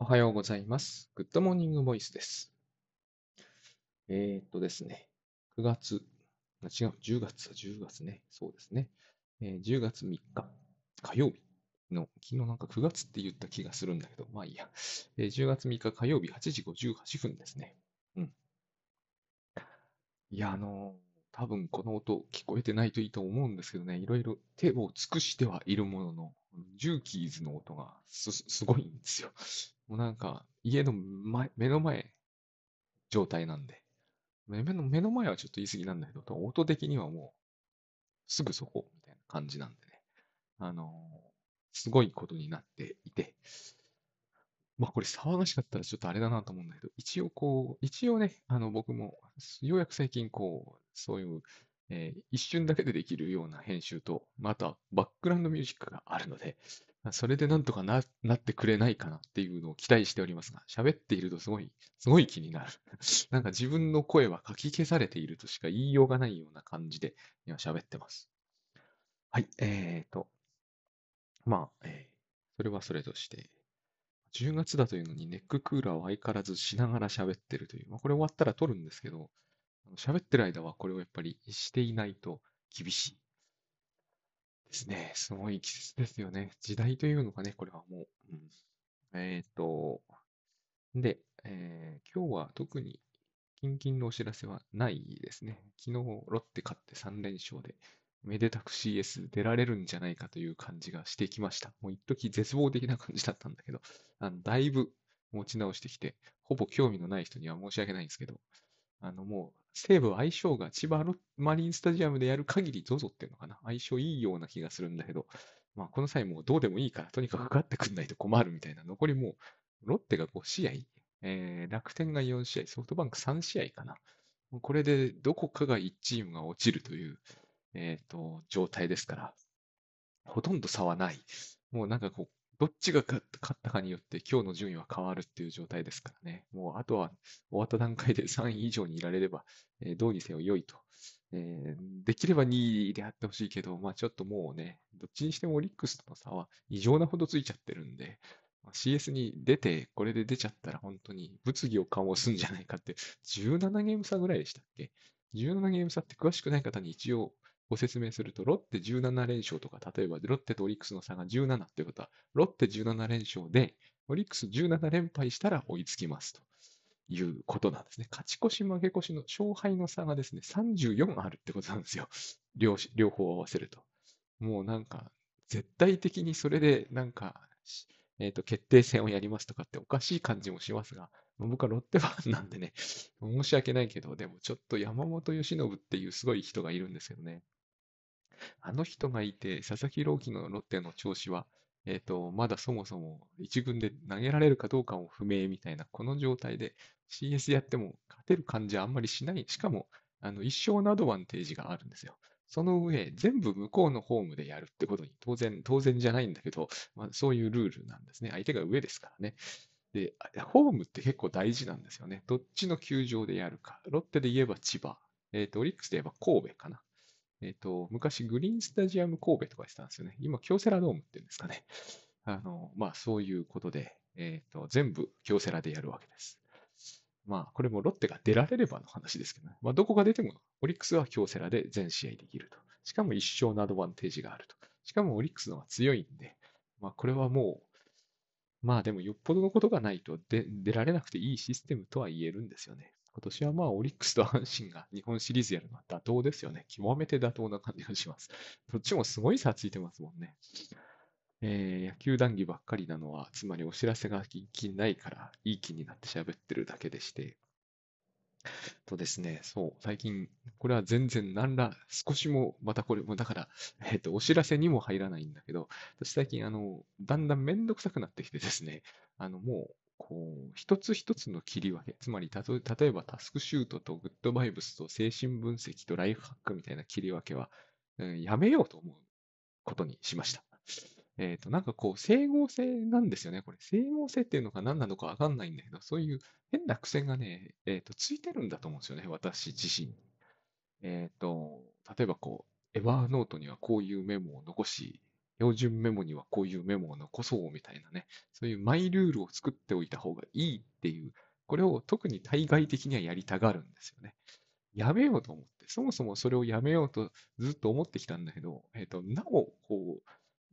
おはようございます。 Good Morning Voice です。えーっとですね、9月、あ違う、10月、10月ね、そうですね。えー10月3日、火曜日の、昨日なんか9月って言った気がするんだけど、まあいいや。えー10月3日火曜日8時58分ですね。うん。いや、あのー多分この音聞こえてないといいと思うんですけどね、いろいろ手を尽くしてはいるものの、ジューキーズの音がす、すごいんですよ。もうなんか、家の前、目の前状態なんで、目の、目の前はちょっと言い過ぎなんだけど、音的にはもうすぐそこみたいな感じなんでね、あのーすごいことになっていて、まあこれ騒がしかったらちょっとあれだなと思うんだけど、一応こう、一応ね、あの僕もようやく最近こう、そういう、えー一瞬だけでできるような編集と、またバックグラウンドミュージックがあるので、それでなんとかな、なってくれないかなっていうのを期待しておりますが、喋っているとすごい、すごい気になる。なんか自分の声は書き消されているとしか言いようがないような感じで今喋ってます。はい、えーと、まあ、えーそれはそれとして、10月だというのにネッククーラーを相変わらずしながら喋ってるという、まあ、これ終わったら撮るんですけど、喋ってる間はこれをやっぱりしていないと厳しいですね。すごい季節ですよね。時代というのがね、これはもう。うんえっと、で、えー今日は特にキンキンのお知らせはないですね。昨日ロッテ勝って3連勝で、めでたく CS 出られるんじゃないかという感じがしてきました。もう一時絶望的な感じだったんだけど、あのだいぶ持ち直してきて、ほぼ興味のない人には申し訳ないんですけど、あのもう西武相性が千葉マリンスタジアムでやる限り ZOZO っていうのかな。相性いいような気がするんだけど、まあこの際もうどうでもいいからとにかくかかってくんないと困るみたいな。残りもうロッテが5試合、えー楽天が4試合、ソフトバンク3試合かな。これでどこかが1チームが落ちるという、えーと、状態ですから、ほとんど差はない。もうなんかこう、どっちが勝ったかによって今日の順位は変わるっていう状態ですからね。もうあとは終わった段階で3位以上にいられれば、えーどうにせよ良いと。えーできれば2位であってほしいけど、まあちょっともうね、どっちにしてもオリックスとの差は異常なほどついちゃってるんで、CS に出て、これで出ちゃったら本当に物議を醸すんじゃないかって、17ゲーム差ぐらいでしたっけ ?17 ゲーム差って詳しくない方に一応ご説明すると、ロッテ17連勝とか、例えばロッテとオリックスの差が17ってことは、ロッテ17連勝で、オリックス17連敗したら追いつきますということなんですね。勝ち越し負け越しの勝敗の差がですね、34あるってことなんですよ。両両方合わせると。もうなんか、絶対的にそれでなんか、えっと、決定戦をやりますとかっておかしい感じもしますが、僕はロッテファンなんでね、申し訳ないけど、でもちょっと山本由伸っていうすごい人がいるんですけどね。あの人がいて、佐々木朗希のロッテの調子は、えっと、まだそもそも一軍で投げられるかどうかも不明みたいな、この状態で CS やっても勝てる感じはあんまりしない。しかも、あの、一生のアドバンテージがあるんですよ。その上、全部向こうのホームでやるってことに、当然、当然じゃないんだけど、まあ、そういうルールなんですね。相手が上ですからね。で、ホームって結構大事なんですよね。どっちの球場でやるか。ロッテで言えば千葉。えっと、オリックスで言えば神戸かな。えっと、昔グリーンスタジアム神戸とかしてたんですよね。今、京セラドームって言うんですかね。あの、まあ、そういうことで、えっと、全部京セラでやるわけです。まあ、これもロッテが出られればの話ですけどね。まあ、どこが出ても、オリックスは京セラで全試合できると。しかも一勝のアドバンテージがあると。しかもオリックスの方が強いんで、まあ、これはもう、まあでもよっぽどのことがないと出出られなくていいシステムとは言えるんですよね。今年はまあオリックスと阪神が日本シリーズやるのは妥当ですよね。極めて妥当な感じがします。どっちもすごい差ついてますもんね。えー野球談義ばっかりなのは、つまりお知らせが一気にないから、いい気になって喋ってるだけでして。とですね、そう、最近、これは全然何ら、少しも、またこれも、だから、えっと、お知らせにも入らないんだけど、私最近、あの、だんだんめんどくさくなってきてですね、あの、もう、こう、一つ一つの切り分け、つまり、たと例えばタスクシュートとグッドバイブスと精神分析とライフハックみたいな切り分けは、うんやめようと思うことにしました。えっと、なんかこう、整合性なんですよね。これ、整合性っていうのが何なのかわかんないんだけど、そういう変な癖がね、えっと、ついてるんだと思うんですよね、私自身。えっと、例えばこう、エヴァーノートにはこういうメモを残し、標準メモにはこういうメモを残そうみたいなね、そういうマイルールを作っておいた方がいいっていう、これを特に対外的にはやりたがるんですよね。やめようと思って、そもそもそれをやめようとずっと思ってきたんだけど、えっ、ー、と、なお、こう、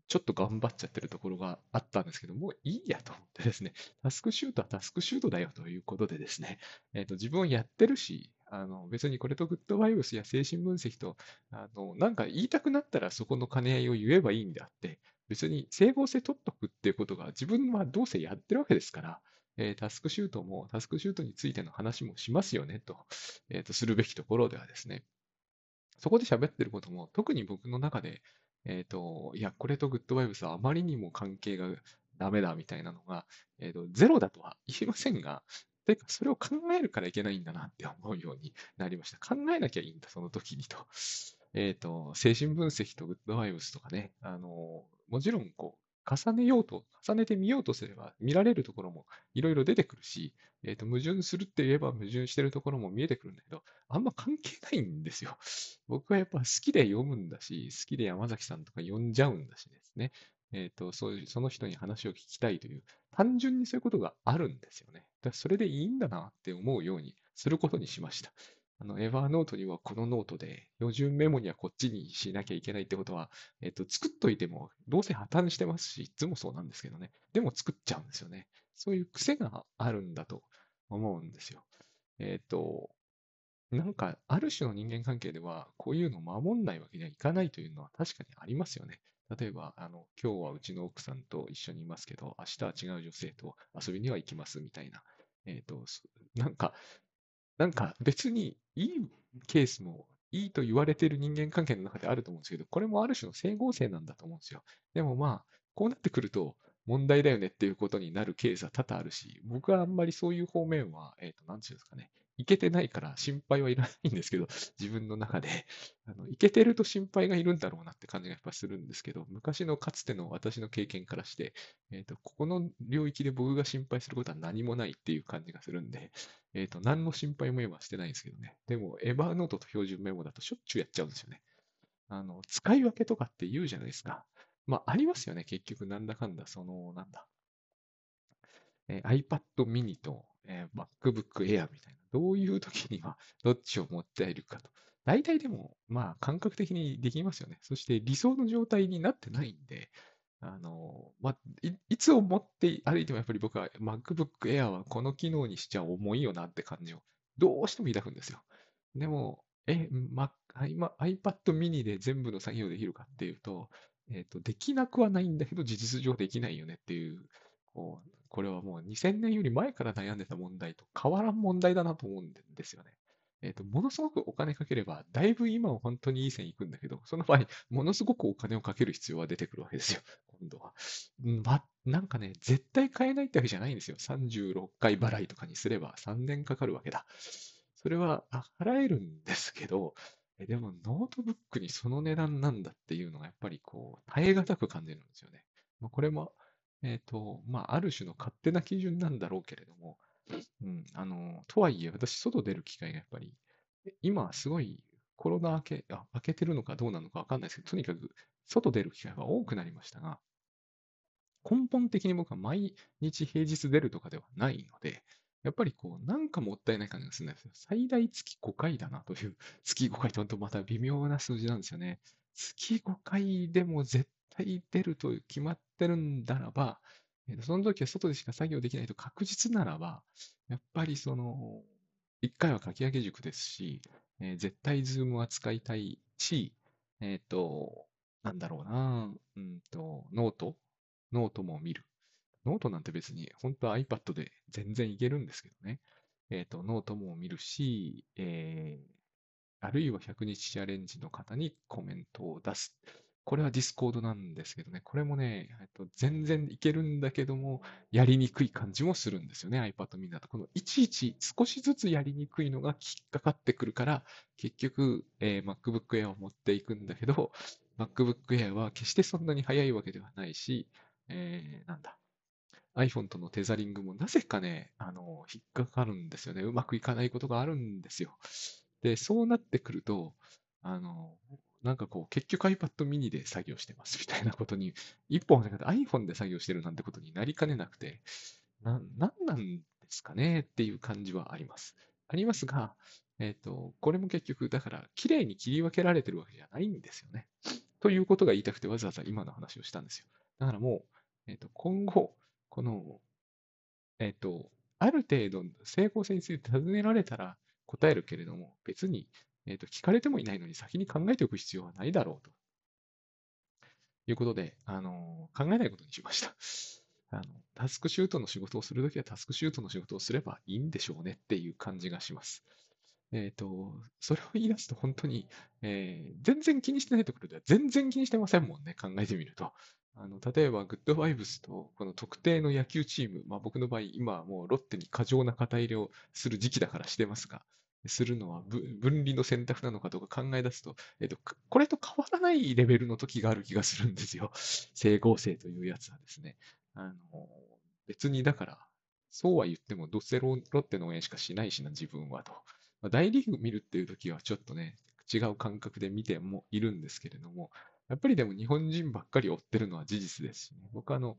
ちょっと頑張っちゃってるところがあったんですけど、もういいやと思ってですね、タスクシュートはタスクシュートだよということでですね、えっ、ー、と、自分はやってるし、あの、別にこれとグッドバイブスや精神分析と、あの、なんか言いたくなったらそこの兼ね合いを言えばいいんであって、別に整合性取っとくっていうことが自分はどうせやってるわけですから、えー、タスクシュートも、タスクシュートについての話もしますよねと、え、ー、と、するべきところではですね、そこで喋ってることも、特に僕の中で、えっ、ー、と、いや、これとグッドバイブスはあまりにも関係がダメだみたいなのが、えっ、ー、と、ゼロだとは言いませんが、てか、それを考えるからいけないんだなって思うようになりました。考えなきゃいいんだ、その時にと。えっ、ー、と、精神分析とグッドバイブスとかね、あの、もちろん、こう、重ねようと、重ねてみようとすれば、見られるところもいろいろ出てくるし、えっ、ー、と、矛盾するって言えば矛盾してるところも見えてくるんだけど、あんま関係ないんですよ。僕はやっぱ好きで読むんだし、好きで山崎さんとか読んじゃうんだしですね。えっ、ー、と、そういう、その人に話を聞きたいという、単純にそういうことがあるんですよね。だそれでいいんだなって思うようにすることにしました。あの、 Evernote にはこのノートで、標準メモにはこっちにしなきゃいけないってことは、えっ、と、作っといても、どうせ破綻してますし、いつもそうなんですけどね。でも作っちゃうんですよね。そういう癖があるんだと思うんですよ。えっ、と、なんか、ある種の人間関係では、こういうのを守んないわけにはいかないというのは確かにありますよね。例えば、あの、今日はうちの奥さんと一緒にいますけど、明日は違う女性と遊びには行きますみたいな。えっ、と、なんか、なんか別にいいケースもいいと言われている人間関係の中であると思うんですけど、これもある種の整合性なんだと思うんですよ。でもまあ、こうなってくると問題だよねっていうことになるケースは多々あるし、僕はあんまりそういう方面は、えっ、ー、と、なんていうんですかね、いけてないから心配はいらないんですけど、自分の中で。あの、いけてると心配がいるんだろうなって感じがやっぱするんですけど、昔のかつての私の経験からして、えっ、ー、と、ここの領域で僕が心配することは何もないっていう感じがするんで、えっ、ー、と、何の心配も今してないんですけどね。でも、エヴァーノートと標準メモだとしょっちゅうやっちゃうんですよね。あの、使い分けとかって言うじゃないですか。まあ、ありますよね。結局、なんだかんだ、その、なんだ。えー、iPad mini と、えー、MacBook Air みたいな。どういう時には どっちを持っているかと。大体でも、まあ感覚的にできますよね。そして理想の状態になってないんで、あの、まあ、いつを持って歩いてもやっぱり僕は MacBook Air はこの機能にしちゃ重いよなって感じをどうしても抱くんですよ。でも、え、ま、今 iPad mini で全部の作業できるかっていうと、えっ、ー、と、できなくはないんだけど、事実上できないよねっていう、こう、これはもう2000年より前から悩んでた問題と変わらん問題だなと思うんですよね。えっ、ー、と、ものすごくお金かければ、だいぶ今は本当にいい線いくんだけど、その場合、ものすごくお金をかける必要は出てくるわけですよ、今度は。ま、なんかね、絶対買えないってわけじゃないんですよ。36回払いとかにすれば3年かかるわけだ。それは、払えるんですけど、えでもノートブックにその値段なんだっていうのがやっぱりこう、耐え難く感じるんですよね。まあ、これもえっ、ー、と、まあ、ある種の勝手な基準なんだろうけれども、うん、あの、とはいえ、私、外出る機会がやっぱり、今、すごいコロナ明け、あ、明けてるのかどうなのかわかんないですけど、とにかく、外出る機会は多くなりましたが、根本的に僕は毎日平日出るとかではないので、やっぱりこう、なんかもったいない感じがするんですよ。最大月5回だなという、月5回とまた微妙な数字なんですよね。月5回でも絶対出ると決まってるんだらば、その時は外でしか作業できないと確実ならば、やっぱりその、一回は書き上げ塾ですし、えー、絶対 Zoom は使いたいし、えっ、ー、と、なんだろうな、うんと、ノートノートも見る。ノートなんて別に、本当は iPad で全然いけるんですけどね。えっ、ー、と、ノートも見るし、えー、あるいは100日チャレンジの方にコメントを出す。これは Discord なんですけどね、これもね、えっと、全然いけるんだけども、やりにくい感じもするんですよね、iPad mini だと。このいちいち少しずつやりにくいのが引っかかってくるから、結局、えー、MacBook Air を持っていくんだけど、MacBook Air は決してそんなに速いわけではないし、えー、なんだ。iPhone とのテザリングもなぜかね、あの、引っかかるんですよね。うまくいかないことがあるんですよ。で、そうなってくると、あの、なんかこう、結局 iPad mini で作業してますみたいなことに、一本じゃなくて iPhone で作業してるなんてことになりかねなくて、な、なんなんですかねっていう感じはあります。ありますが、えっ、ー、と、これも結局、だから、綺麗に切り分けられてるわけじゃないんですよね。ということが言いたくてわざわざ今の話をしたんですよ。だからもう、えっ、ー、と、今後、この、えっ、ー、と、ある程度整合性について尋ねられたら答えるけれども、別に、えっ、と、聞かれてもいないのに先に考えておく必要はないだろうと。いうことで、あの、考えないことにしました。あの、タスクシュートの仕事をするときはタスクシュートの仕事をすればいいんでしょうねっていう感じがします。えっ、ー、と、それを言い出すと本当に、えー、全然気にしてないところでは全然気にしてませんもんね、考えてみると。あの例えば、グッドバイブスとこの特定の野球チーム、まあ、僕の場合、今はもうロッテに過剰な肩入れをする時期だからしてますが、するのは分離の選択なのかどうか考え出すと、えっ、と、これと変わらないレベルの時がある気がするんですよ。整合性というやつはですね。あの、別にだから、そうは言っても、どうせロッテの応援しかしないしな、自分はと。まあ、大リーグ見るっていう時はちょっとね、違う感覚で見てもいるんですけれども、やっぱりでも日本人ばっかり追ってるのは事実ですしね。僕あの、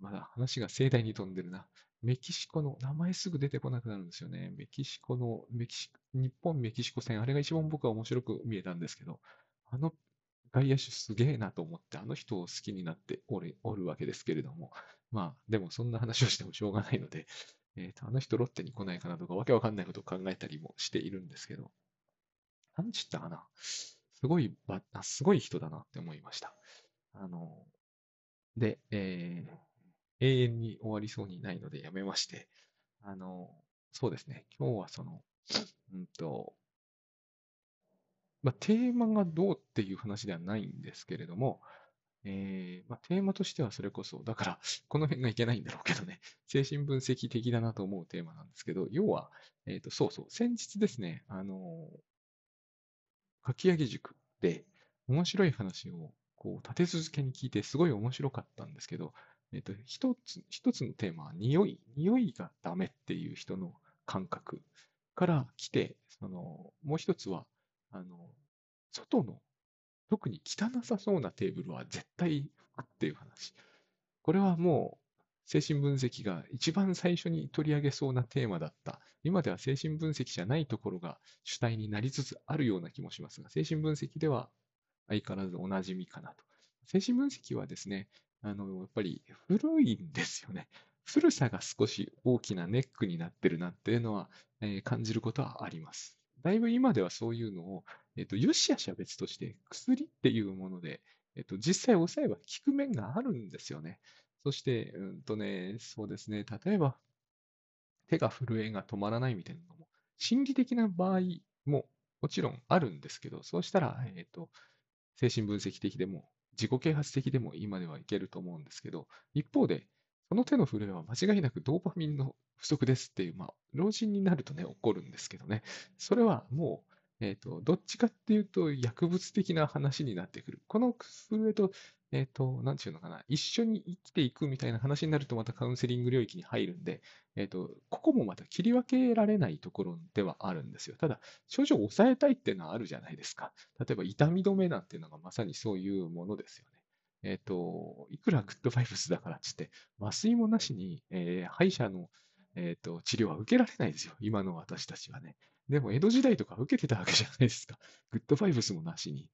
まだ話が盛大に飛んでるな。メキシコの、名前すぐ出てこなくなるんですよね。メキシコの、メキシ日本メキシコ戦、あれが一番僕は面白く見えたんですけど、あの外野手すげえなと思って、あの人を好きになっておるおるわけですけれども、まあ、でもそんな話をしてもしょうがないので、えっ、ー、と、あの人ロッテに来ないかなとか、わけわかんないことを考えたりもしているんですけど、なんちったかな。すごいば、すごい人だなって思いました。あの、で、えー、永遠に終わりそうにないのでやめまして、あの、そうですね、今日はその、うんと、まあ、テーマがどうっていう話ではないんですけれども、えーまあ、テーマとしてはそれこそ、だから、この辺がいけないんだろうけどね、精神分析的だなと思うテーマなんですけど、要は、えっ、ー、と、そうそう、先日ですね、あのかき上げ塾で面白い話をこう立て続けに聞いてすごい面白かったんですけど、えっ、と、一つ、一つのテーマは匂い、匂いがダメっていう人の感覚から来て、その、もう一つは、あの、外の、特に汚さそうなテーブルは絶対拭くっていう話。これはもう、精神分析が一番最初に取り上げそうなテーマだった。今では精神分析じゃないところが主体になりつつあるような気もしますが、精神分析では相変わらずおなじみかなと。精神分析はですね、あの、やっぱり古いんですよね。古さが少し大きなネックになってるなっていうのは、えー、感じることはあります。だいぶ今ではそういうのを、えっ、と、良し悪しは別として、薬っていうもので、えっ、と、実際抑えば効く面があるんですよね。そして、うんとね、そうですね、例えば、手が震えが止まらないみたいなのも、心理的な場合ももちろんあるんですけど、そうしたら、えっ、と、精神分析的でも、自己啓発的でも今ではいけると思うんですけど、一方で、その手の震えは間違いなくドーパミンの不足ですっていう、まあ、老人になるとね、起こるんですけどね。それはもう、えっ、ー、と、どっちかっていうと、薬物的な話になってくる。この震えと、えっ、ー、と、なんていうのかな、一緒に生きていくみたいな話になるとまたカウンセリング領域に入るんで、えっ、ー、と、ここもまた切り分けられないところではあるんですよ。ただ、症状を抑えたいっていうのはあるじゃないですか。例えば、痛み止めなんていうのがまさにそういうものですよね。えっ、ー、と、いくらグッドファイブスだからっつって、麻酔もなしに、えー、歯医者の、えーと、治療は受けられないですよ。今の私たちはね。でも、江戸時代とか受けてたわけじゃないですか。グッドファイブスもなしに。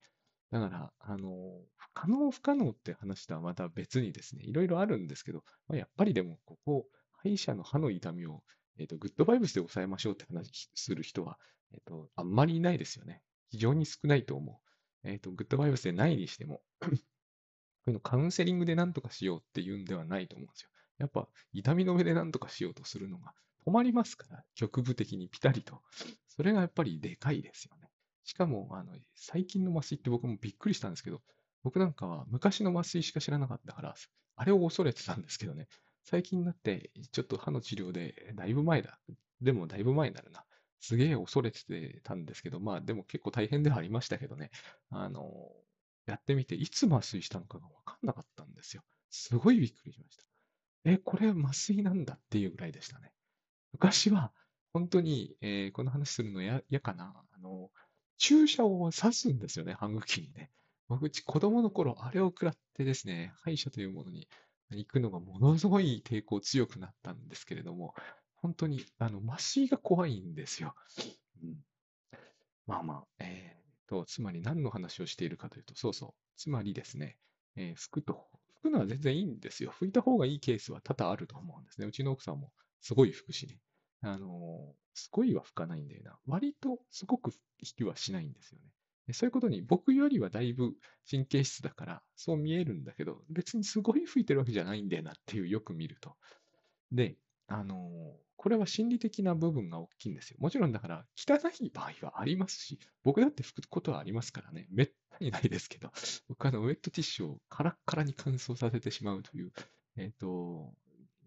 だから、あの、不可能不可能って話とはまた別にですね、いろいろあるんですけど、まあ、やっぱりでも、ここ、歯医者の歯の痛みを、えっ、ー、と、グッドバイブスで抑えましょうって話する人は、えっ、ー、と、あんまりいないですよね。非常に少ないと思う。えっ、ー、と、グッドバイブスでないにしても こういうのカウンセリングで何とかしようっていうんではないと思うんですよ。やっぱ痛み止めで何とかしようとするのが止まりますから、局部的にピタリと。それがやっぱりでかいですよね。しかも、あの、最近の麻酔って僕もびっくりしたんですけど、僕なんかは昔の麻酔しか知らなかったから、あれを恐れてたんですけどね、最近になってちょっと歯の治療でだいぶ前だ。でもだいぶ前になるな。すげえ恐れてたんですけど、まあでも結構大変ではありましたけどね。あの、やってみて、いつ麻酔したのかが分かんなかったんですよ。すごいびっくりしました。え、これ麻酔なんだっていうぐらいでしたね。昔は、本当に、えー、この話するの嫌かな。あの、注射を刺すんですよね、歯茎にね。僕、子供の頃、あれを食らってですね、歯医者というものに行くのがものすごい抵抗強くなったんですけれども、本当に、あの、麻酔が怖いんですよ。うん、まあまあ、えー、と、つまり何の話をしているかというと、そうそう、つまりですね、えー、拭くと、拭くのは全然いいんですよ。拭いた方がいいケースは多々あると思うんですね。うちの奥さんもすごい拭くしね。あの、すごいは拭かないんだよな。割とすごく引きはしないんですよね。そういうことに僕よりはだいぶ神経質だからそう見えるんだけど、別にすごい吹いてるわけじゃないんだよなっていうよく見ると。で、あのー、これは心理的な部分が大きいんですよ。もちろんだから汚い場合はありますし、僕だって拭くことはありますからね。めったにないですけど、僕あのウェットティッシュをカラッカラに乾燥させてしまうという、えっ、ー、と、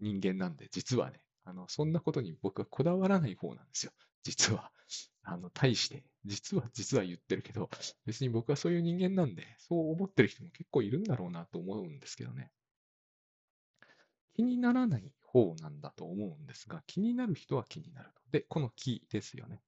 人間なんで、実はね、あの、そんなことに僕はこだわらない方なんですよ。実は。あの、対して、実は実は言ってるけど、別に僕はそういう人間なんで、そう思ってる人も結構いるんだろうなと思うんですけどね。気にならない方なんだと思うんですが、気になる人は気になる。で、この気ですよね。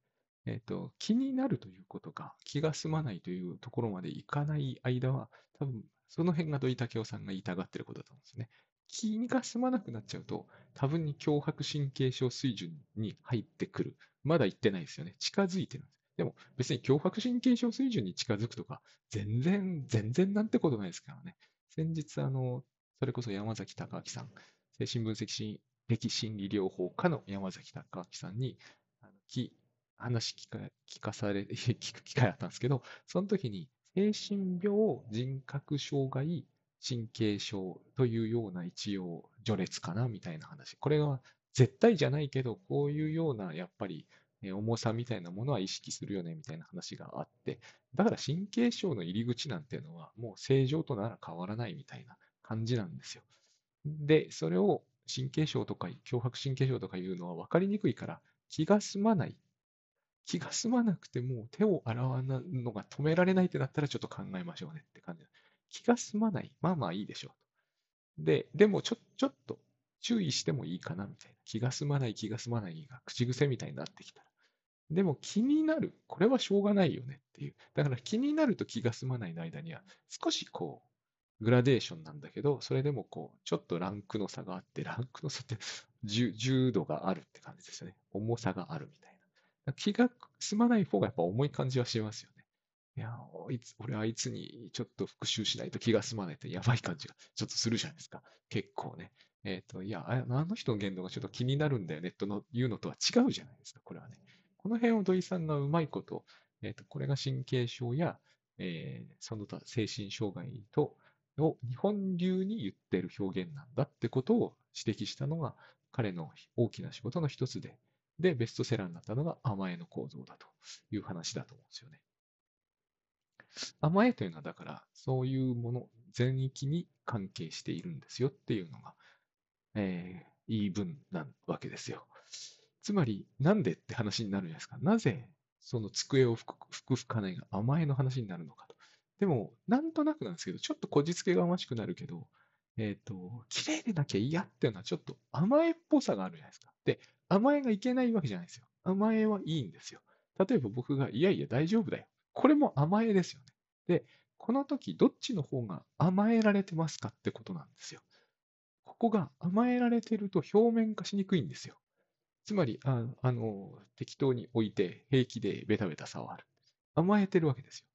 えっ、ー、と、気になるということが、気が済まないというところまでいかない間は、多分、その辺が土井武雄さんが言いたがってることだと思うんですね。気にが済まなくなっちゃうと、多分に脅迫神経症水準に入ってくる。まだ行ってないですよね。近づいてるんです。でも別に脅迫神経症水準に近づくとか、全然、全然なんてことないですからね。先日、あの、それこそ山崎隆明さん、精神分析的心理療法家の山崎隆明さんに、あのき話聞か聞かされ、聞く機会あったんですけど、その時に、精神病、人格障害、神経症というような一応序列かなみたいな話。これは絶対じゃないけど、こういうようなやっぱり重さみたいなものは意識するよねみたいな話があって、だから神経症の入り口なんていうのはもう正常となら変わらないみたいな感じなんですよ。で、それを神経症とか脅迫神経症とかいうのは分かりにくいから気が済まない。気が済まなくても手を洗わないのが止められないってなったらちょっと考えましょうねって感じ。気が済まない。まあまあいいでしょう。で、でもちょ、ちょっと注意してもいいかなみたいな。気が済まない、気が済まないが口癖みたいになってきたら。でも気になる。これはしょうがないよねっていう。だから気になると気が済まないの間には、少しこう、グラデーションなんだけど、それでもこう、ちょっとランクの差があって、ランクの差って 10, 10度があるって感じですよね。重さがあるみたいな。気が済まない方がやっぱ重い感じはしますよね。いや、いつ、俺あいつにちょっと復習しないと気が済まないってやばい感じがちょっとするじゃないですか。結構ね。えっ、ー、と、いや、あの人の言動がちょっと気になるんだよねとのいうのとは違うじゃないですか、これはね。この辺を土井さんがうまいこと、えっ、ー、と、これが神経症や、えー、その他精神障害と、を日本流に言ってる表現なんだってことを指摘したのが彼の大きな仕事の一つで、で、ベストセラーになったのが甘えの構造だという話だと思うんですよね。甘えというのはだから、そういうもの全域に関係しているんですよっていうのが、えー、言い分なわけですよ。つまり、なんでって話になるじゃないですか。なぜ、その机を吹く吹かないが甘えの話になるのかと。でも、なんとなくなんですけど、ちょっとこじつけがましくなるけど、えっ、ー、と、綺麗でなきゃ嫌っていうのはちょっと甘えっぽさがあるじゃないですか。で、甘えがいけないわけじゃないですよ。甘えはいいんですよ。例えば僕が、いやいや大丈夫だよ。これも甘えですよね。で、この時、どっちの方が甘えられてますかってことなんですよ。ここが甘えられてると表面化しにくいんですよ。つまり、ああの、適当に置いて平気でベタベタ触る。甘えてるわけですよ。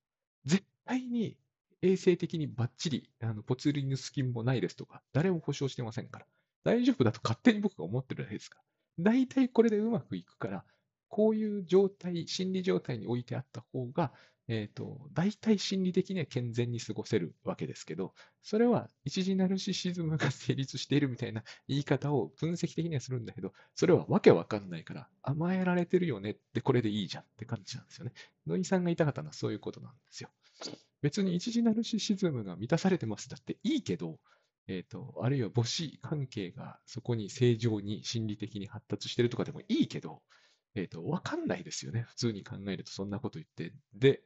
絶対に衛生的にバッチリ、あの、ポツリヌス菌もないですとか、誰も保証してませんから。大丈夫だと勝手に僕が思ってるだけですから。大体これでうまくいくから、こういう状態、心理状態に置いてあった方が、えっ、ー、と、大体心理的には健全に過ごせるわけですけど、それは一時ナルシシズムが成立しているみたいな言い方を分析的にはするんだけど、それはわけわかんないから甘えられてるよねってこれでいいじゃんって感じなんですよね。野井さんが言いたかったのはそういうことなんですよ。別に一時ナルシシズムが満たされてますだっていいけど、えっ、ー、と、あるいは母子関係がそこに正常に心理的に発達してるとかでもいいけど、えっ、ー、と、わかんないですよね。普通に考えるとそんなこと言って。で、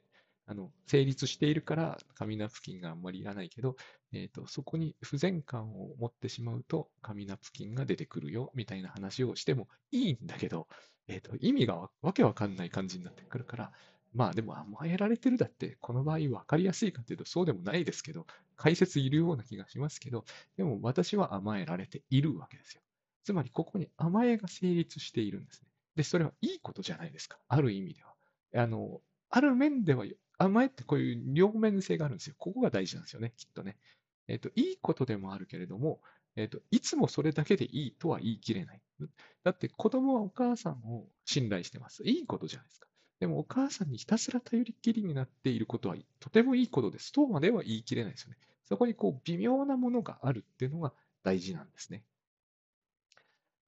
あの、成立しているから紙ナプキンがあんまりいらないけど、えっ、ー、と、そこに不全感を持ってしまうと紙ナプキンが出てくるよ、みたいな話をしてもいいんだけど、えっ、ー、と、意味がわけわかんない感じになってくるから、まあでも甘えられてるだって、この場合分かりやすいかというとそうでもないですけど、解説いるような気がしますけど、でも私は甘えられているわけですよ。つまりここに甘えが成立しているんですね。で、それはいいことじゃないですか。ある意味では。あの、ある面では甘えってこういう両面性があるんですよ。ここが大事なんですよね、きっとね。えっ、と、いいことでもあるけれども、えっ、と、いつもそれだけでいいとは言い切れない。だって子供はお母さんを信頼してます。いいことじゃないですか。でもお母さんにひたすら頼りきりになっていることはとてもいいことですとまでは言い切れないですよね。そこにこう微妙なものがあるっていうのが大事なんですね。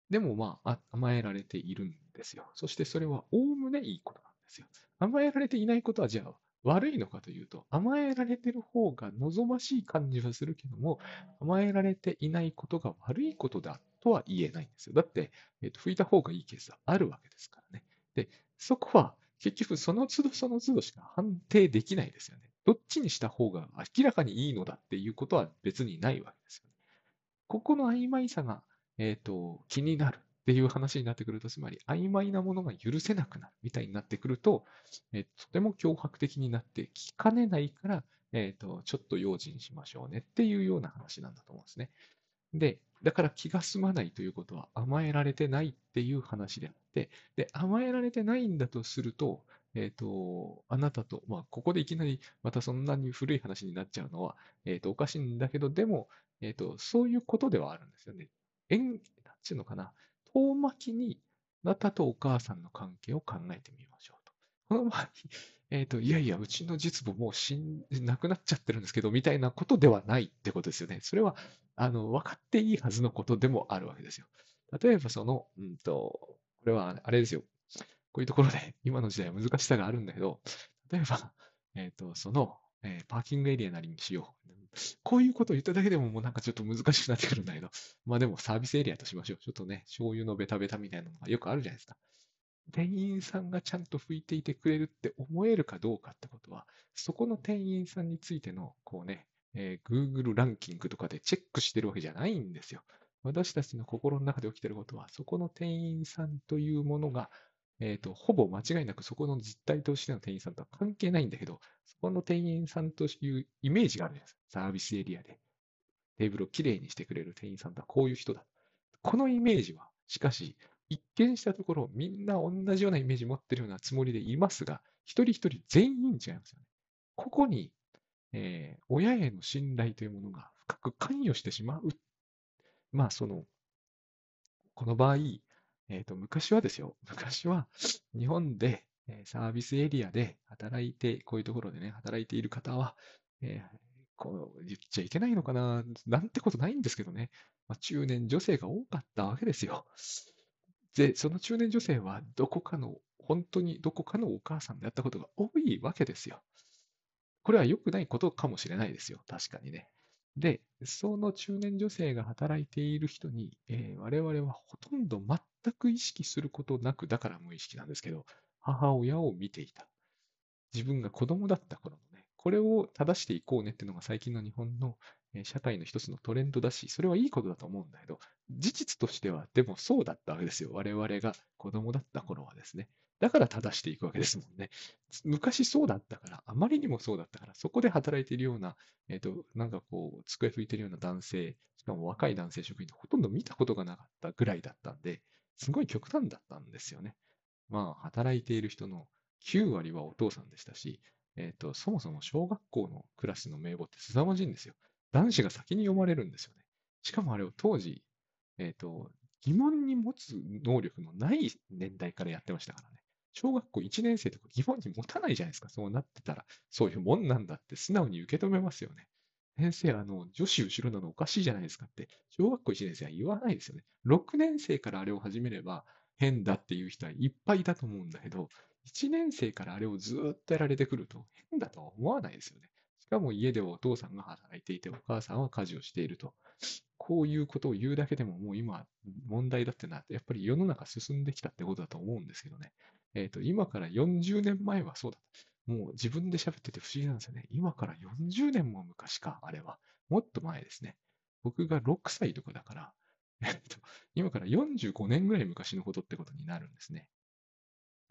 でもまあ甘えられているんですよ。そしてそれはおおむねいいことなんですよ。甘えられていないことはじゃあ悪いのかというと、甘えられてる方が望ましい感じはするけども、甘えられていないことが悪いことだとは言えないんですよ。だって、えー、と拭いた方がいいケースはあるわけですからね。で、そこは結局その都度その都度しか判定できないですよね。どっちにした方が明らかにいいのだっていうことは別にないわけですよね。ここの曖昧さが、えっ、ー、と、気になるっていう話になってくると、つまり曖昧なものが許せなくなるみたいになってくると、え、とても脅迫的になってきかねないから、え、ー、と、ちょっと用心しましょうねっていうような話なんだと思うんですね。で、だから気が済まないということは甘えられてないっていう話であって、で、甘えられてないんだとすると、えっ、ー、と、あなたと、まあ、ここでいきなりまたそんなに古い話になっちゃうのは、えっ、ー、と、おかしいんだけど、でも、えっ、ー、と、そういうことではあるんですよね。え、なんちゅうのかな、遠巻きに、あなたとお母さんの関係を考えてみましょうと。この場合、えっ、ー、と、いやいや、うちの実母もう死ん、亡くなっちゃってるんですけど、みたいなことではないってことですよね。それは、あの、分かっていいはずのことでもあるわけですよ。例えば、その、うんと、これは、あれですよ。こういうところで、今の時代は難しさがあるんだけど、例えば、えっ、ー、と、その、えー、パーキングエリアなりにしよう。こういうことを言っただけでももうなんかちょっと難しくなってくるんだけど、まあでもサービスエリアとしましょう。ちょっとね、醤油のベタベタみたいなのがよくあるじゃないですか。店員さんがちゃんと拭いていてくれるって思えるかどうかってことは、そこの店員さんについての、こうね、えー、Google ランキングとかでチェックしてるわけじゃないんですよ。私たちの心の中で起きてることは、そこの店員さんというものが、えっ、ー、と、ほぼ間違いなくそこの実態としての店員さんとは関係ないんだけど、そこの店員さんというイメージがあるじゃないですか。サービスエリアで。テーブルをきれいにしてくれる店員さんとはこういう人だ。このイメージは、しかし、一見したところ、みんな同じようなイメージ持ってるようなつもりでいますが、一人一人全員違いますよね。ここに、えー、親への信頼というものが深く関与してしまう。まあ、その、この場合、えっ、ー、と、昔はですよ、昔は日本で、サービスエリアで働いて、こういうところでね、働いている方は、えー、こう言っちゃいけないのかな、なんてことないんですけどね、まあ、中年女性が多かったわけですよ。で、その中年女性はどこかの、本当にどこかのお母さんであったことが多いわけですよ。これは良くないことかもしれないですよ。確かにね。で、その中年女性が働いている人に、えー、我々はほとんど全く意識することなく、だから無意識なんですけど、母親を見ていた。自分が子供だった頃のね、これを正していこうねっていうのが最近の日本の社会の一つのトレンドだし、それはいいことだと思うんだけど、事実としては、でもそうだったわけですよ。我々が子供だった頃はですね。だから正していくわけですもんね。昔そうだったから、あまりにもそうだったから、そこで働いているような、えっ、ー、と、なんかこう、机拭いてるような男性、しかも若い男性職員ほとんど見たことがなかったぐらいだったんで、すごい極端だったんですよね。まあ、働いている人の9割はお父さんでしたし、えっ、ー、と、そもそも小学校のクラスの名簿って凄まじいんですよ。男子が先に読まれるんですよね。しかもあれを当時、えっ、ー、と、疑問に持つ能力のない年代からやってましたからね。小学校1年生とか疑問に持たないじゃないですか。そうなってたら、そういうもんなんだって素直に受け止めますよね。先生、あの、女子後ろなのおかしいじゃないですかって、小学校1年生は言わないですよね。6年生からあれを始めれば変だっていう人はいっぱいだと思うんだけど、1年生からあれをずっとやられてくると変だとは思わないですよね。しかも家ではお父さんが働いていて、お母さんは家事をしていると。こういうことを言うだけでももう今問題だってなって、やっぱり世の中進んできたってことだと思うんですけどね。えっ、ー、と、今から40年前はそうだ。もう自分で喋ってて不思議なんですよね。今から40年も昔か、あれは。もっと前ですね。僕が6歳とかだから、えっと、今から45年ぐらい昔のことってことになるんですね。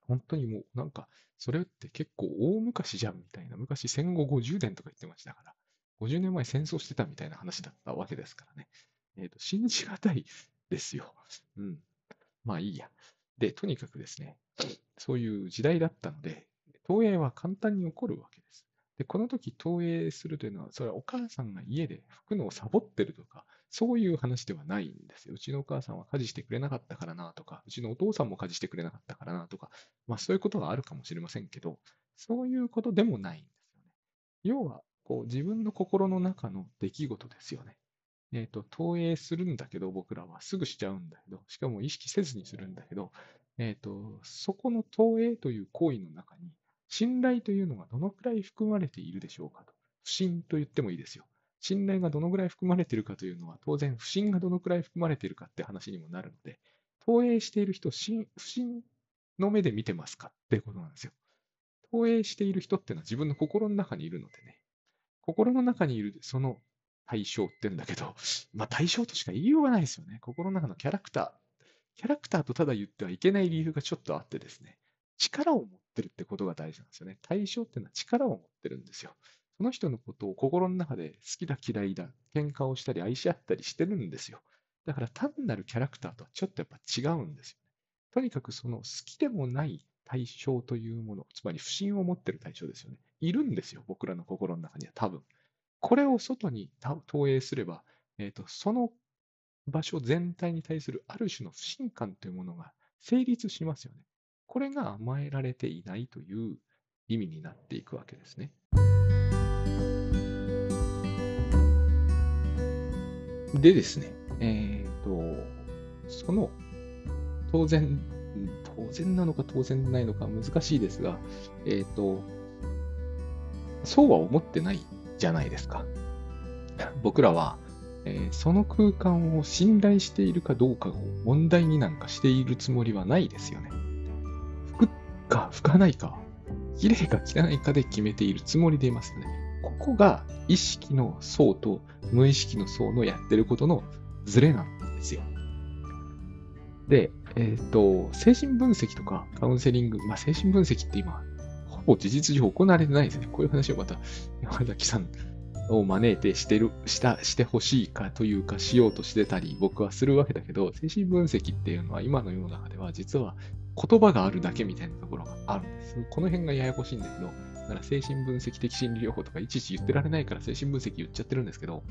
本当にもうなんか、それって結構大昔じゃんみたいな、昔戦後50年とか言ってましたから、50年前戦争してたみたいな話だったわけですからね。えっ、と、信じがたいですよ。うん。まあいいや。で、とにかくですね、そういう時代だったので、投影は簡単に起こるわけです。で、この時投影するというのは、それはお母さんが家で拭くのをサボってるとか、そういう話ではないんですよ。うちのお母さんは家事してくれなかったからなとか、うちのお父さんも家事してくれなかったからなとか、まあそういうことがあるかもしれませんけど、そういうことでもないんですよね。要は、こう自分の心の中の出来事ですよね。えっ、ー、と、投影するんだけど、僕らはすぐしちゃうんだけど、しかも意識せずにするんだけど、え、ー、と、そこの投影という行為の中に、信頼というのがどのくらい含まれているでしょうかと。不信と言ってもいいですよ。信頼がどのくらい含まれているかというのは、当然不信がどのくらい含まれているかって話にもなるので、投影している人、不信の目で見てますかってことなんですよ。投影している人っていうのは自分の心の中にいるのでね、心の中にいるその対象って言うんだけど、まあ対象としか言いようがないですよね。心の中のキャラクター。キャラクターとただ言ってはいけない理由がちょっとあってですね、力を持ってるってことが大事なんですよね。対象っていうのは力を持ってるんですよ。その人のことを心の中で好きだ嫌いだ、喧嘩をしたり愛し合ったりしてるんですよ。だから単なるキャラクターとはちょっとやっぱ違うんですよね。とにかくその好きでもない対象というもの、つまり不信を持ってる対象ですよね。いるんですよ、僕らの心の中には多分。これを外に投影すれば、えーと、その場所全体に対するある種の不信感というものが成立しますよね。これが甘えられていないという意味になっていくわけですね。でですね、えっ、ー、と、その、当然、当然なのか当然ないのか難しいですが、えっ、ー、と、そうは思ってないじゃないですか。僕らは、えー、その空間を信頼しているかどうかを問題になんかしているつもりはないですよね。拭くか拭かないか、綺麗か汚いかで決めているつもりでいますね。ここが意識の層と無意識の層のやってることのズレなんですよ。で、えっ、ー、と、精神分析とかカウンセリング、まあ、精神分析って今、ほぼ事実上行われてないですね。こういう話をまた山崎さんを招いてしてる、した、してほしいかというか、しようとしてたり、僕はするわけだけど、精神分析っていうのは今の世の中では実は言葉があるだけみたいなところがあるんです。この辺がややこしいんだけど、だから精神分析的心理療法とかいちいち言ってられないから精神分析言っちゃってるんですけど、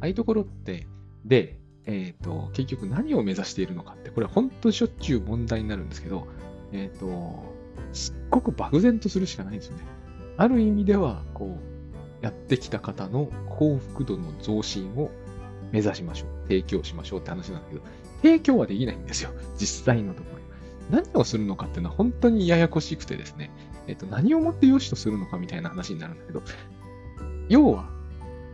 ああいうところって、で、えっ、ー、と、結局何を目指しているのかって、これ本当しょっちゅう問題になるんですけど、えっ、ー、と、すっごく漠然とするしかないんですよね。ある意味では、こう、やってきた方の幸福度の増進を目指しましょう。提供しましょうって話なんだけど、提供はできないんですよ。実際のところ。何をするのかっていうのは本当にややこしくてですね、えっと、何をもって良しとするのかみたいな話になるんだけど、要は、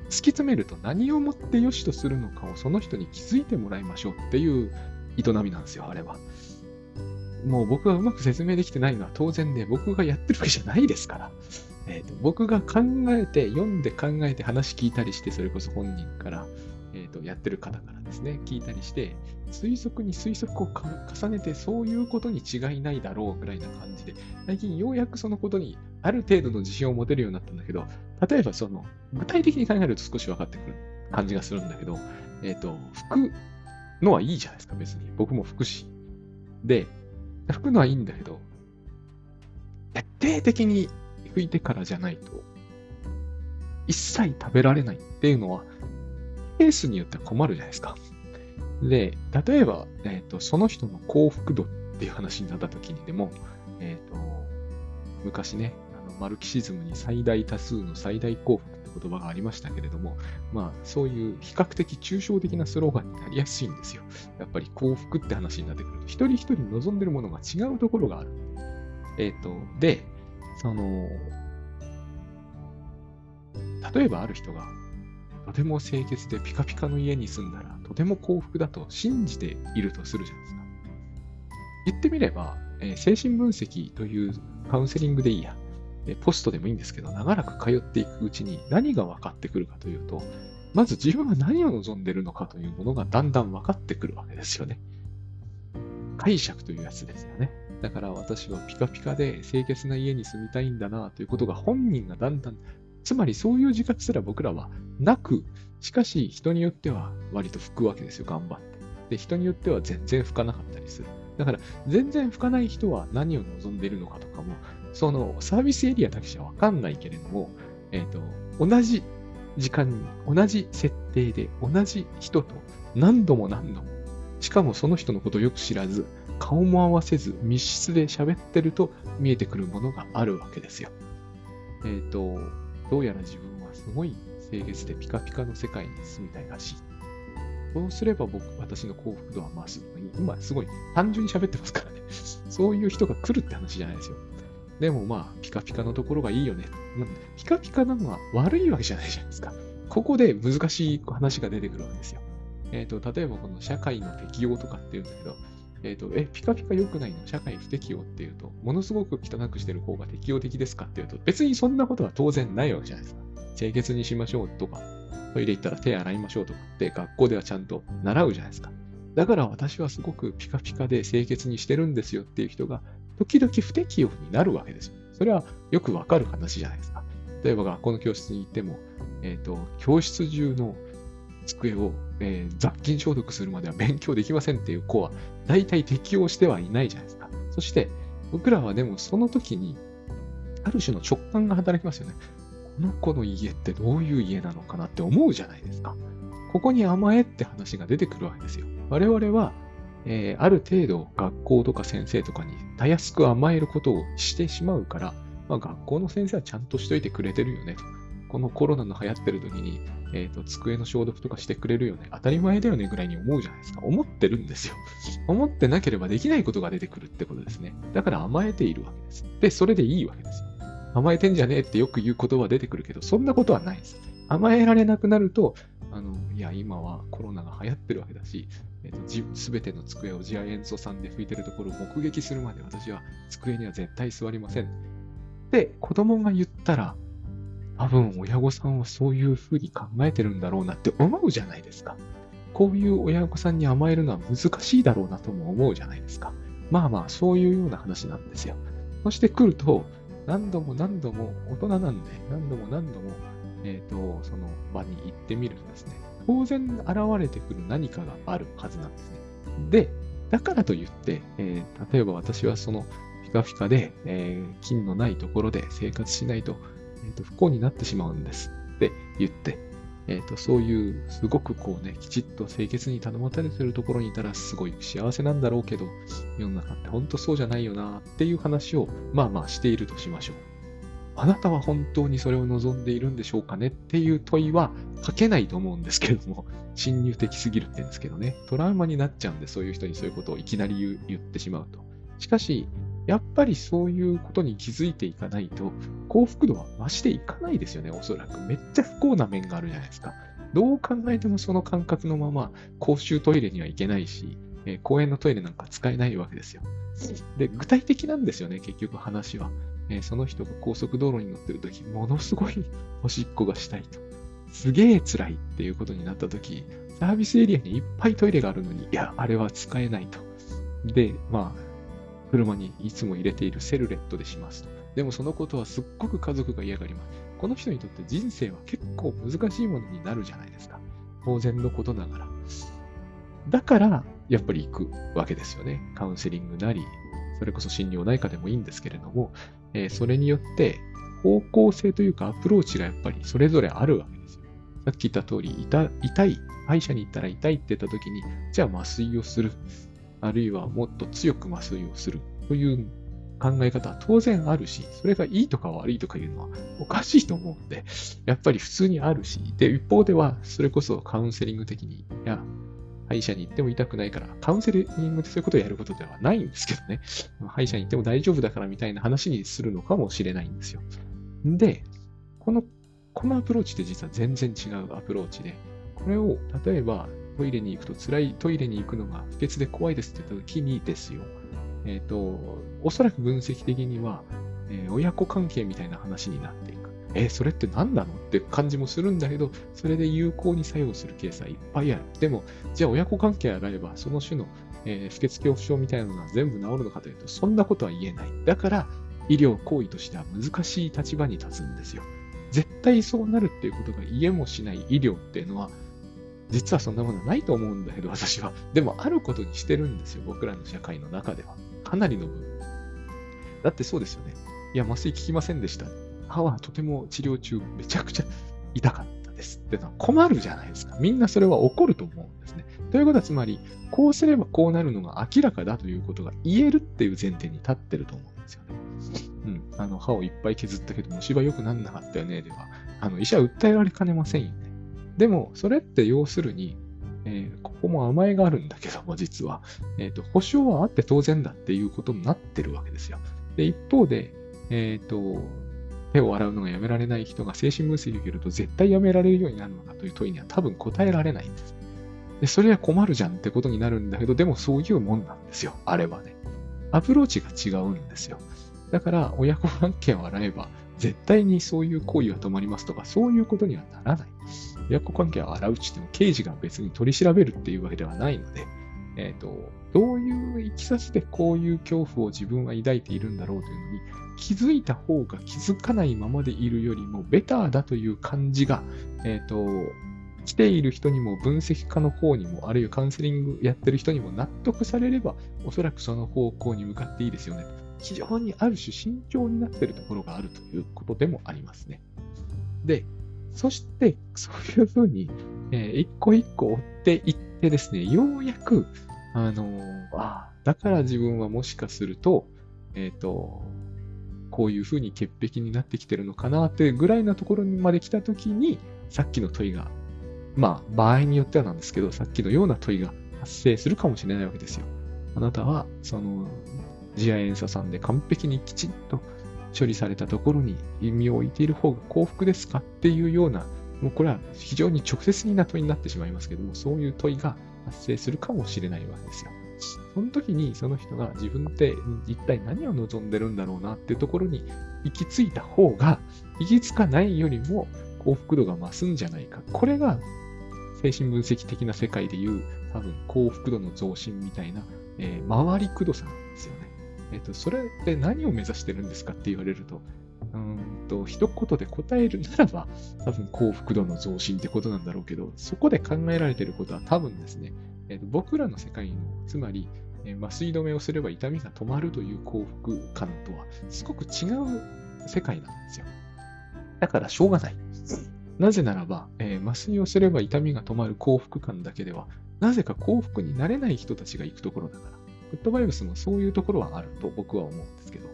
突き詰めると何をもって良しとするのかをその人に気づいてもらいましょうっていう営みなんですよ、あれは。もう僕がうまく説明できてないのは当然で、僕がやってるわけじゃないですから。えーと、僕が考えて、読んで考えて話聞いたりして、それこそ本人から、えーと、やってる方からですね、聞いたりして、推測に推測を重ねて、そういうことに違いないだろうぐらいな感じで、最近ようやくそのことにある程度の自信を持てるようになったんだけど、例えばその、具体的に考えると少し分かってくる感じがするんだけど、えっ、ー、と、拭くのはいいじゃないですか、別に。僕も拭くし。で、拭くのはいいんだけど、徹底的に拭いてからじゃないと、一切食べられないっていうのは、ケースによっては困るじゃないですか。で、例えば、えーと、その人の幸福度っていう話になった時にでも、えーと、昔ね、あのマルキシズムに最大多数の最大幸福って言葉がありましたけれども、まあ、そういう比較的抽象的なスローガンになりやすいんですよ。やっぱり幸福って話になってくると、一人一人望んでるものが違うところがある。えっ、ー、と、で、その、例えばある人が、とても清潔でピカピカの家に住んだら、とても幸福だと信じているとするじゃないですか。言ってみれば、えー、精神分析というカウンセリングでいいや、えー、ポストでもいいんですけど、長らく通っていくうちに何が分かってくるかというと、まず自分は何を望んでるのかというものがだんだん分かってくるわけですよね。解釈というやつですよね。だから私はピカピカで清潔な家に住みたいんだなということが本人がだんだん、つまりそういう自覚すら僕らはなく、しかし人によっては割と吹くわけですよ、頑張って。で、人によっては全然吹かなかったりする。だから、全然吹かない人は何を望んでいるのかとかも、そのサービスエリアだけじゃわかんないけれども、えっ、ー、と、同じ時間に、同じ設定で、同じ人と何度も何度も、しかもその人のことをよく知らず、顔も合わせず密室で喋ってると見えてくるものがあるわけですよ。えっ、ー、と、どうやら自分はすごい清潔でピカピカの世界に住みたいらしい。そうすれば僕、私の幸福度は増す。今すごい単純に喋ってますからね。そういう人が来るって話じゃないですよ。でもまあ、ピカピカのところがいいよね。ピカピカなのは悪いわけじゃないじゃないですか。ここで難しい話が出てくるわけですよ。えっ、ー、と、例えばこの社会の適用とかっていうんだけど、えっ、ー、と、え、ピカピカ良くないの？社会不適用っていうと、ものすごく汚くしてる方が適用的ですかっていうと、別にそんなことは当然ないわけじゃないですか。清潔にしましょうとか、トイレ行ったら手洗いましょうとかって学校ではちゃんと習うじゃないですか。だから私はすごくピカピカで清潔にしてるんですよっていう人が時々不適用になるわけですよ。それはよくわかる話じゃないですか。例えば学校の教室に行っても、えっ、ー、と、教室中の机を、えー、雑菌消毒するまでは勉強できませんっていう子は、大体適用してはいないじゃないですか。そして、僕らはでもその時に、ある種の直感が働きますよね。この子の家ってどういう家なのかなって思うじゃないですか。ここに甘えって話が出てくるわけですよ。我々はえー、ある程度学校とか先生とかにたやすく甘えることをしてしまうから、まあ、学校の先生はちゃんとしといてくれてるよねと。このコロナの流行ってる時に、えーと、机の消毒とかしてくれるよね。当たり前だよねぐらいに思うじゃないですか。思ってるんですよ。思ってなければできないことが出てくるってことですね。だから甘えているわけです。で、それでいいわけですよ。甘えてんじゃねえってよく言う言葉出てくるけど、そんなことはないです。甘えられなくなると、あの、いや、今はコロナが流行ってるわけだし、えーと、全ての机を次亜塩素酸で拭いてるところを目撃するまで私は机には絶対座りません。で、子供が言ったら、多分親御さんはそういうふうに考えてるんだろうなって思うじゃないですか。こういう親御さんに甘えるのは難しいだろうなとも思うじゃないですか。まあまあ、そういうような話なんですよ。そして来ると、何度も何度も大人なんで、何度も何度も、えっ、ー、と、その場に行ってみるとですね、当然現れてくる何かがあるはずなんですね。で、だからといって、えー、例えば私はそのピカピカで、えー、金のないところで生活しないと,、えーと、不幸になってしまうんですって言って、えーと、そういうすごくこうね、きちっと清潔に頼まれてるところにいたらすごい幸せなんだろうけど、世の中って本当そうじゃないよなっていう話をまあまあしているとしましょう。あなたは本当にそれを望んでいるんでしょうかねっていう問いは書けないと思うんですけれども、侵入的すぎるって言うんですけどね、トラウマになっちゃうんで、そういう人にそういうことをいきなり言ってしまうと。しかし、やっぱりそういうことに気づいていかないと、幸福度は増していかないですよね、おそらく。めっちゃ不幸な面があるじゃないですか。どう考えてもその感覚のまま、公衆トイレには行けないし、えー、公園のトイレなんか使えないわけですよ。で、具体的なんですよね、結局話は。えー、その人が高速道路に乗ってるとき、ものすごい おしっこがしたいと。すげえ辛いっていうことになったとき、サービスエリアにいっぱいトイレがあるのに、いや、あれは使えないと。で、まあ、車にいつも入れているセルレットでしますと。でもそのことはすっごく家族が嫌がります。この人にとって人生は結構難しいものになるじゃないですか。当然のことながら。だから、やっぱり行くわけですよね。カウンセリングなり、それこそ心療内科でもいいんですけれども、えー、それによって方向性というかアプローチがやっぱりそれぞれあるわけですよ。さっき言った通り、痛痛い、歯医者に行ったら痛いって言った時に、じゃあ麻酔をする。あるいはもっと強く麻酔をする。という考え方は当然あるし、それがいいとか悪いとかいうのはおかしいと思うんで、やっぱり普通にあるし、で、一方ではそれこそカウンセリング的に、いや、歯医者に行っても痛くないから、カウンセリングでそういうことをやることではないんですけどね。歯医者に行っても大丈夫だからみたいな話にするのかもしれないんですよ。で、この、このアプローチって実は全然違うアプローチで、これを例えばトイレに行くと辛いトイレに行くのが不潔で怖いですって言った時にですよ。えっ、ー、と、おそらく分析的には、えー、親子関係みたいな話になっていく。え、それって何なのって感じもするんだけど、それで有効に作用するケースはいっぱいある。でも、じゃあ親子関係洗えば、その種の、え、不潔恐怖症みたいなのは全部治るのかというと、そんなことは言えない。だから、医療行為としては難しい立場に立つんですよ。絶対そうなるっていうことが言えもしない医療っていうのは、実はそんなものはないと思うんだけど、私は。でも、あることにしてるんですよ、僕らの社会の中では。かなりの分。だってそうですよね。いや、麻酔効きませんでした。歯はとても治療中、めちゃくちゃ痛かったですってのは困るじゃないですか。みんなそれは怒ると思うんですね。ということは、つまり、こうすればこうなるのが明らかだということが言えるっていう前提に立ってると思うんですよね。うん。あの、歯をいっぱい削ったけど虫歯良くなんなかったよね。では、あの、医者は訴えられかねませんよね。でも、それって要するに、えー、ここも甘えがあるんだけども、実は、えっ、ー、と、保証はあって当然だっていうことになってるわけですよ。で、一方で、えっ、ー、と、手を洗うのがやめられない人が精神分析を受けると絶対やめられるようになるのかという問いには多分答えられないんです。で、それは困るじゃんってことになるんだけど、でもそういうもんなんですよ。あればね。アプローチが違うんですよ。だから、親子関係を洗えば、絶対にそういう行為は止まりますとか、そういうことにはならない。親子関係を洗うちっても、刑事が別に取り調べるっていうわけではないので、えっ、ー、と、どういういきさつでこういう恐怖を自分は抱いているんだろうというのに、気づいた方が気づかないままでいるよりも、ベターだという感じが、えっ、ー、と、来ている人にも分析家の方にも、あるいはカウンセリングやってる人にも納得されれば、おそらくその方向に向かっていいですよね。非常にある種慎重になっているところがあるということでもありますね。で、そして、そういうふうに、えー、一個一個追っていってですね、ようやく、あのー、だから自分はもしかすると、えっ、ー、と、こういうふうに潔癖になってきてるのかなっていうぐらいなところにまで来たときに、さっきの問いが、まあ、場合によってはなんですけど、さっきのような問いが発生するかもしれないわけですよ。あなたは、その、次亜塩素酸で完璧にきちんと処理されたところに意味を置いている方が幸福ですかっていうような、もうこれは非常に直接的な問いになってしまいますけども、そういう問いが発生するかもしれないわけですよ。その時にその人が自分って一体何を望んでるんだろうなっていうところに行き着いた方が、行き着かないよりも幸福度が増すんじゃないか。これが精神分析的な世界でいう多分幸福度の増進みたいな、えー、回りくどさなんですよね。えっ、と、それって何を目指してるんですかって言われると、うんと、一言で答えるならば、多分幸福度の増進ってことなんだろうけど、そこで考えられてることは多分ですね、えっ、と、僕らの世界の、つまり、えー、麻酔止めをすれば痛みが止まるという幸福感とは、すごく違う世界なんですよ。だからしょうがない。なぜならば、えー、麻酔をすれば痛みが止まる幸福感だけでは、なぜか幸福になれない人たちが行くところだから。グッドバイブスもそういうところはあると僕は思うんですけど、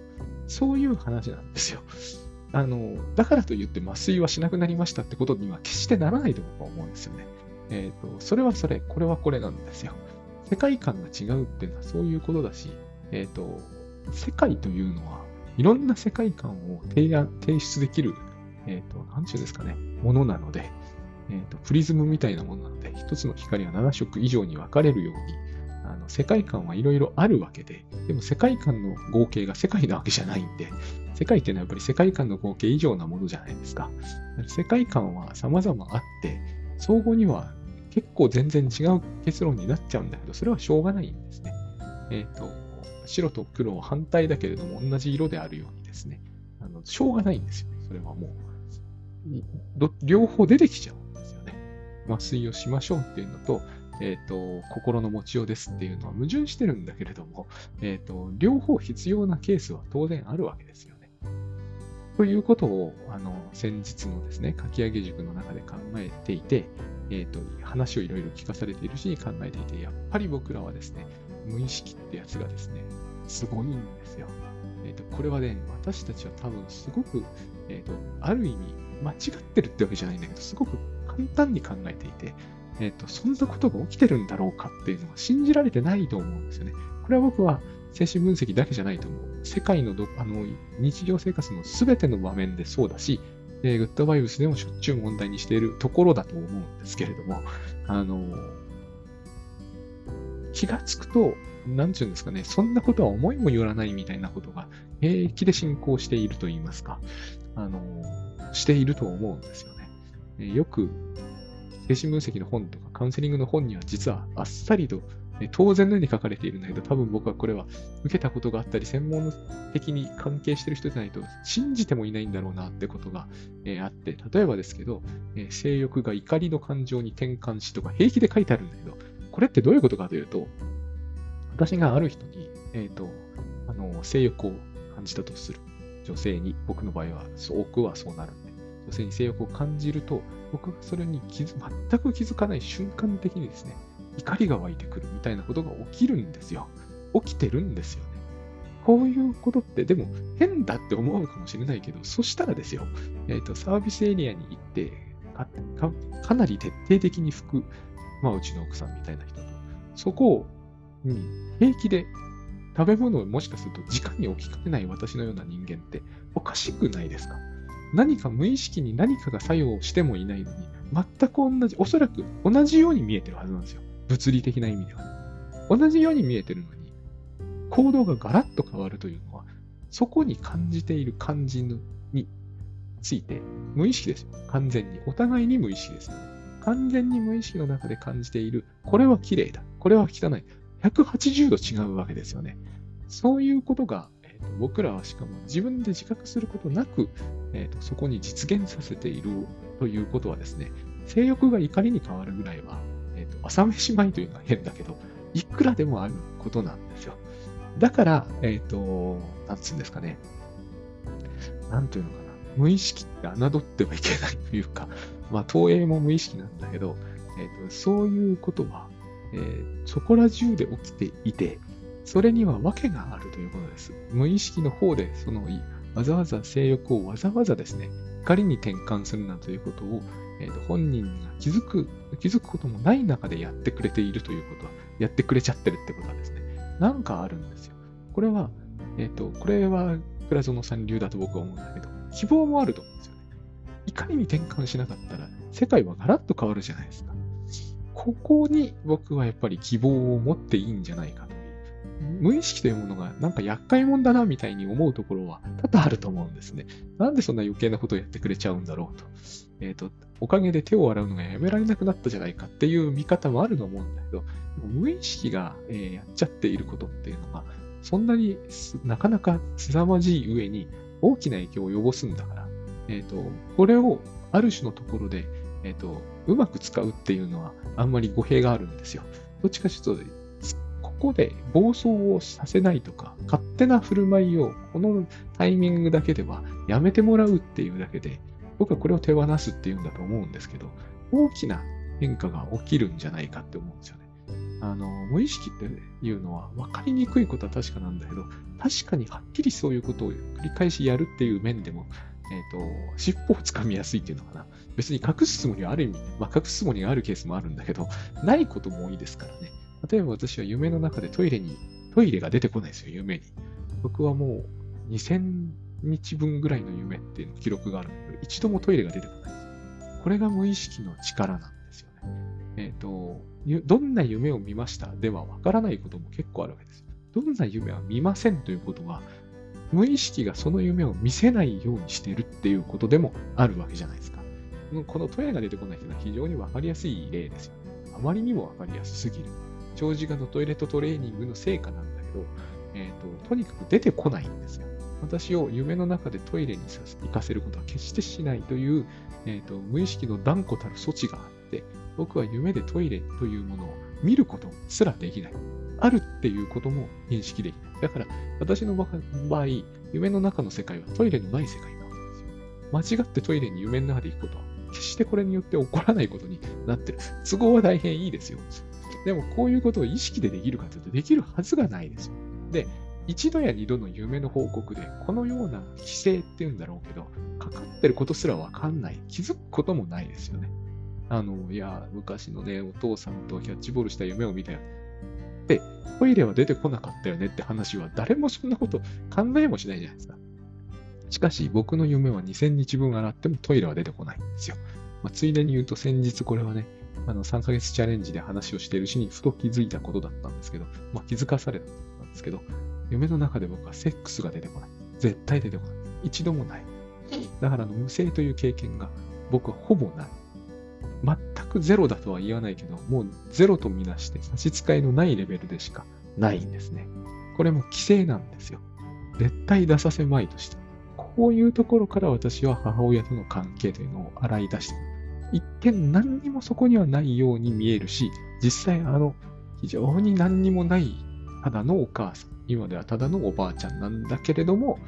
そういう話なんですよ。あの、だからといって麻酔はしなくなりましたってことには決してならないと僕は思うんですよね。えっ、ー、と、それはそれ、これはこれなんですよ。世界観が違うっていうのはそういうことだし、えっ、ー、と、世界というのは、いろんな世界観を提案、提出できる、えっ、ー、と、なんちゅうですかね、ものなので、えっ、と、プリズムみたいなものなので、一つの光は7色以上に分かれるように、の世界観はいろいろあるわけで、でも世界観の合計が世界なわけじゃないんで、世界っていうのはやっぱり世界観の合計以上なものじゃないですか。世界観は様々あって、相互には結構全然違う結論になっちゃうんだけど、それはしょうがないんですね。えっ、ー、と、白と黒は反対だけれども同じ色であるようにですね、あのしょうがないんですよ。それはもう。両方出てきちゃうんですよね。麻酔をしましょうっていうのと、えっ、ー、と、心の持ちようですっていうのは矛盾してるんだけれども、えっ、ー、と、両方必要なケースは当然あるわけですよね。ということを、あの、先日のですね、書き上げ塾の中で考えていて、えっ、ー、と、話をいろいろ聞かされているし、考えていて、やっぱり僕らはですね、無意識ってやつがですね、すごいんですよ。えっ、と、これはね、私たちは多分すごく、えっ、と、ある意味、間違ってるってわけじゃないんだけど、すごく簡単に考えていて、えっ、ー、と、そんなことが起きてるんだろうかっていうのは信じられてないと思うんですよね。これは僕は精神分析だけじゃないと思う。世界のどあの日常生活の全ての場面でそうだし、えー、グッドバイブスでもしょっちゅう問題にしているところだと思うんですけれども、あの気がつくと、なんていうんですかね、そんなことは思いもよらないみたいなことが平気で進行していると言いますか、あの、していると思うんですよね。えよく、精神分析の本とかカウンセリングの本には実はあっさりと当然のように書かれているんだけど、多分僕はこれは受けたことがあったり、専門的に関係している人じゃないと信じてもいないんだろうなってことが、えー、あって、例えばですけど、えー、性欲が怒りの感情に転換しとか平気で書いてあるんだけど、これってどういうことかというと、私がある人に、えっ、ー、と、あの、性欲を感じたとする。女性に、僕の場合は、多くはそうなる、女性に性欲を感じると、僕がそれに気づ全く気づかない瞬間的にですね、怒りが湧いてくるみたいなことが起きるんですよ。起きてるんですよね。こういうことって、でも変だって思うかもしれないけど、そしたらですよ、え、ー、と、サービスエリアに行ってかか、なり徹底的に拭く、まあ、うちの奥さんみたいな人と、そこに平気で食べ物をもしかすると時間に置きかけない私のような人間っておかしくないですか？何か無意識に何かが作用してもいないのに、全く同じ、おそらく同じように見えてるはずなんですよ。物理的な意味では。同じように見えてるのに、行動がガラッと変わるというのは、そこに感じている感じについて、無意識ですよ。完全に。お互いに無意識ですよ。完全に無意識の中で感じている、これは綺麗だ。これは汚い。180度違うわけですよね。そういうことが、と、僕らはしかも自分で自覚することなく、えーと、そこに実現させているということはですね、性欲が怒りに変わるぐらいは、えーと、朝飯前というのは変だけど、いくらでもあることなんですよ。だから、えっ、ー、と、なんつうんですかね。なんというのかな。無意識って侮ってはいけないというか、まあ、投影も無意識なんだけど、えーと、そういうことは、えー、そこら中で起きていて、それには訳があるということです。無意識の方で、その、わざわざ性欲をわざわざですね、光に転換するなということを、えーと、本人が気づく、気づくこともない中でやってくれているということは、やってくれちゃってるってことはですね、なんかあるんですよ。これは、えっ、ー、と、これは倉園さん流だと僕は思うんだけど、希望もあると思うんですよね。いかに転換しなかったら、世界はガラッと変わるじゃないですか。ここに僕はやっぱり希望を持っていいんじゃないか。無意識というものがなんか厄介者だなみたいに思うところは多々あると思うんですね。なんでそんな余計なことをやってくれちゃうんだろうと。えっ、ー、と、おかげで手を洗うのがやめられなくなったじゃないかっていう見方もあると思うんだけど、無意識が、えー、やっちゃっていることっていうのが、そんなになかなか凄まじい上に大きな影響を及ぼすんだから、えっ、ー、と、これをある種のところで、えっ、と、うまく使うっていうのはあんまり語弊があるんですよ。どっちかというと、こで暴走をさせないとか、勝手な振る舞いをこのタイミングだけではやめてもらうっていうだけで、僕はこれを手放すっていうんだと思うんですけど、大きな変化が起きるんじゃないかって思うんですよね。あの、無意識っていうのは分かりにくいことは確かなんだけど、確かにはっきりそういうことを繰り返しやるっていう面でも、えっ、ー、と、尻尾をつかみやすいっていうのかな。別に隠すつもりはある意味、まあ、隠すつもりがあるケースもあるんだけど、ないことも多いですからね。例えば私は夢の中でトイレに、トイレが出てこないですよ、夢に。僕はもう2000日分ぐらいの夢っていう記録があるんだけど、一度もトイレが出てこないです。これが無意識の力なんですよね。えっ、ー、と、どんな夢を見ましたではわからないことも結構あるわけです。どんな夢は見ませんということは、無意識がその夢を見せないようにしてるっていうことでもあるわけじゃないですか。このトイレが出てこないというのは非常にわかりやすい例ですよね。あまりにもわかりやすすぎる。長時間のトイレットトレーニングの成果なんだけど、え、ー、と、とにかく出てこないんですよ。私を夢の中でトイレに行かせることは決してしないという、えーと、無意識の断固たる措置があって、僕は夢でトイレというものを見ることすらできない。あるっていうことも認識できない。だから、私の場合、夢の中の世界はトイレのない世界なわけですよ。間違ってトイレに夢の中で行くことは、決してこれによって起こらないことになってる。都合は大変いいですよ。でも、こういうことを意識でできるかというと、できるはずがないですよ。で、一度や二度の夢の報告で、このような規制っていうんだろうけど、かかってることすらわかんない。気づくこともないですよね。あの、いや、昔のね、お父さんとキャッチボールした夢を見たよ。で、トイレは出てこなかったよねって話は誰もそんなこと考えもしないじゃないですか。しかし、僕の夢は2000日分洗ってもトイレは出てこないんですよ。まあ、ついでに言うと先日これはね、あの、3ヶ月チャレンジで話をしているうちにふと気づいたことだったんですけど、まあ気づかされたんですけど、夢の中で僕はセックスが出てこない。絶対出てこない。一度もない。だからの無性という経験が僕はほぼない。全くゼロだとは言わないけど、もうゼロとみなして差し支えのないレベルでしかないんですね。これも規制なんですよ。絶対出させまいとした。こういうところから私は母親との関係というのを洗い出して一見何にもそこにはないように見えるし、実際あの、非常に何にもないただのお母さん、今ではただのおばあちゃんなんだけれども、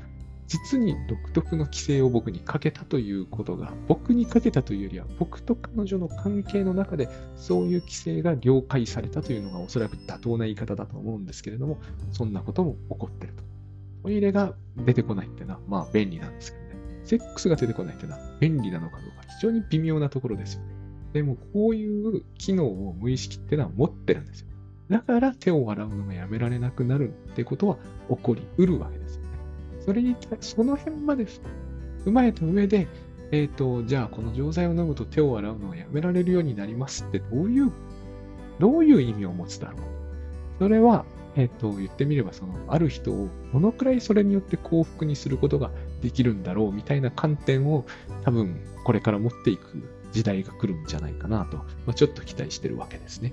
実に独特の規制を僕にかけたということが、僕にかけたというよりは、僕と彼女の関係の中で、そういう規制が了解されたというのがおそらく妥当な言い方だと思うんですけれども、そんなことも起こってると。トイレが出てこないっていうのは、まあ便利なんですけど。セックスが出てこないっていうのは便利なのかどうか、非常に微妙なところですよね。でも、こういう機能を無意識っていうのは持ってるんですよ。だから手を洗うのがやめられなくなるってことは起こりうるわけですよね。それに対、その辺まで踏まえた上で、えっ、ー、と、じゃあこの錠剤を飲むと手を洗うのがやめられるようになりますってどういう、どういう意味を持つだろうそれは、えっ、ー、と、言ってみれば、その、ある人をどのくらいそれによって幸福にすることができるんだろうみたいな観点を多分これから持っていく時代が来るんじゃないかなと、まあ、ちょっと期待してるわけですね。